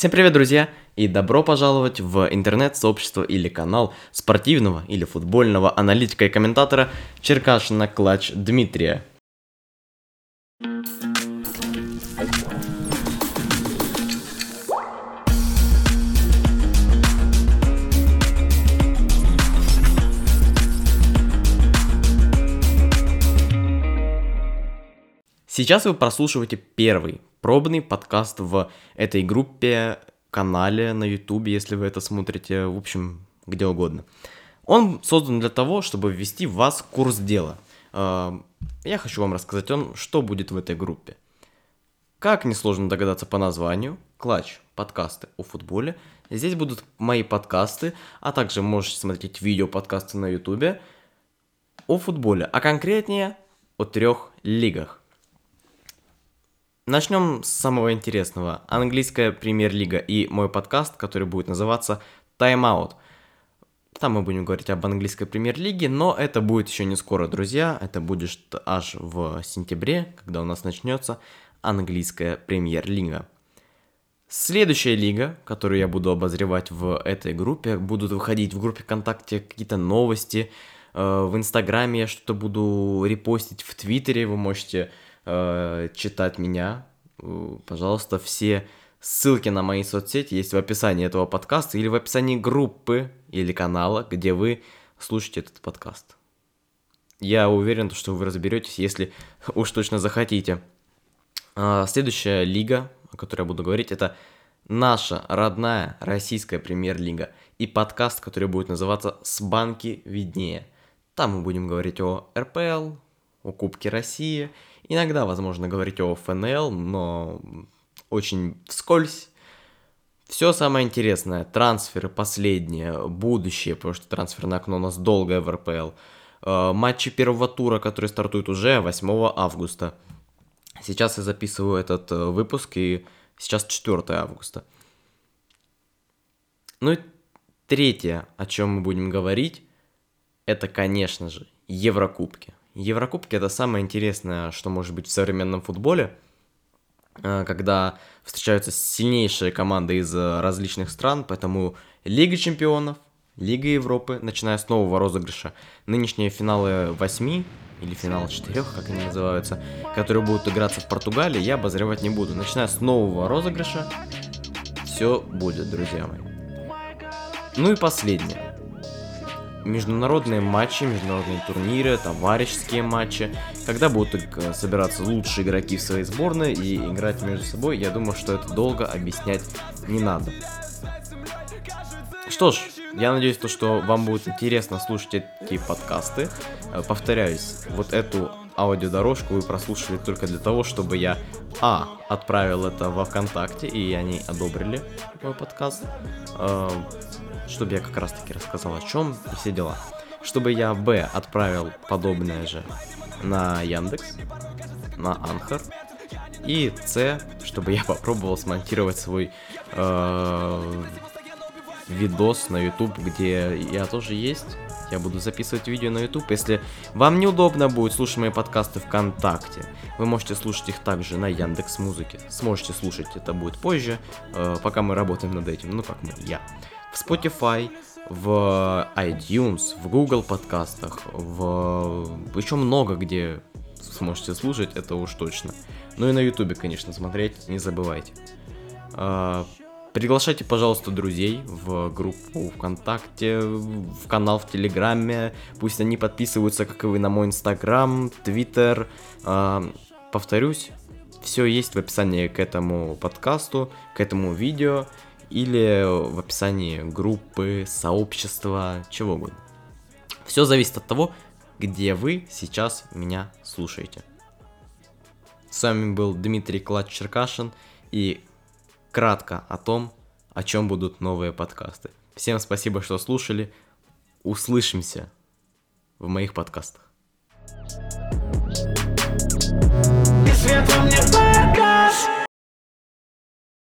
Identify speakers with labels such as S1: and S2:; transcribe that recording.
S1: Всем привет, друзья, и добро пожаловать в интернет-сообщество или канал спортивного или футбольного аналитика и комментатора Черкашина Клач Дмитрия. Сейчас вы прослушиваете первый пробный подкаст в этой группе, канале на ютубе, если вы это смотрите, в общем, где угодно. Он создан для того, чтобы ввести в вас курс дела. А, я хочу вам рассказать о что будет в этой группе. Как несложно догадаться по названию, клатч, подкасты о футболе. Здесь будут мои подкасты, а также можете смотреть видео подкасты на ютубе о футболе, а конкретнее о трех лигах. Начнем с самого интересного. Английская премьер-лига и мой подкаст, который будет называться Out. Там мы будем говорить об английской премьер-лиге, но это будет еще не скоро, друзья. Это будет аж в сентябре, когда у нас начнется английская премьер-лига. Следующая лига, которую я буду обозревать в этой группе, будут выходить в группе ВКонтакте какие-то новости, э, в Инстаграме я что-то буду репостить, в Твиттере вы можете э, читать меня, пожалуйста, все ссылки на мои соцсети есть в описании этого подкаста или в описании группы или канала, где вы слушаете этот подкаст. Я уверен, что вы разберетесь, если уж точно захотите. А, следующая лига, о которой я буду говорить, это наша родная российская премьер-лига и подкаст, который будет называться «С банки виднее». Там мы будем говорить о РПЛ, о Кубке России Иногда, возможно, говорить о ФНЛ, но очень вскользь. Все самое интересное, трансферы последние, будущее, потому что трансферное окно у нас долгое в РПЛ. Э, матчи первого тура, которые стартуют уже 8 августа. Сейчас я записываю этот э, выпуск, и сейчас 4 августа. Ну и третье, о чем мы будем говорить, это, конечно же, Еврокубки. Еврокубки это самое интересное, что может быть в современном футболе, э, когда встречаются сильнейшие команды из э, различных стран, поэтому Лига чемпионов, Лига Европы, начиная с нового розыгрыша, нынешние финалы 8 или финал 4, как они называются, которые будут играться в Португалии, я обозревать не буду. Начиная с нового розыгрыша, все будет, друзья мои. Ну и последнее международные матчи, международные турниры, товарищеские матчи, когда будут э, собираться лучшие игроки в своей сборной и играть между собой, я думаю, что это долго объяснять не надо. Что ж, я надеюсь, то, что вам будет интересно слушать эти подкасты. Э, повторяюсь, вот эту аудиодорожку вы прослушали только для того, чтобы я, а, отправил это во ВКонтакте, и они одобрили мой подкаст, э, чтобы я как раз таки рассказал о чем и все дела. Чтобы я, б, отправил подобное же на Яндекс, на Анхар, и С, чтобы я попробовал смонтировать свой э, видос на YouTube, где я тоже есть. Я буду записывать видео на YouTube. Если вам неудобно будет слушать мои подкасты ВКонтакте, вы можете слушать их также на Яндекс Музыке. Сможете слушать это будет позже, э, пока мы работаем над этим. Ну как мы, я. В Spotify, в iTunes, в Google подкастах, в еще много где сможете слушать, это уж точно. Ну и на YouTube, конечно, смотреть не забывайте. Приглашайте, пожалуйста, друзей в группу ВКонтакте, в канал в Телеграме. Пусть они подписываются, как и вы, на мой Инстаграм, Твиттер. А, повторюсь, все есть в описании к этому подкасту, к этому видео или в описании группы, сообщества, чего угодно. Все зависит от того, где вы сейчас меня слушаете. С вами был Дмитрий Клач-Черкашин и кратко о том, о чем будут новые подкасты. Всем спасибо, что слушали. Услышимся в моих подкастах. И свет во мне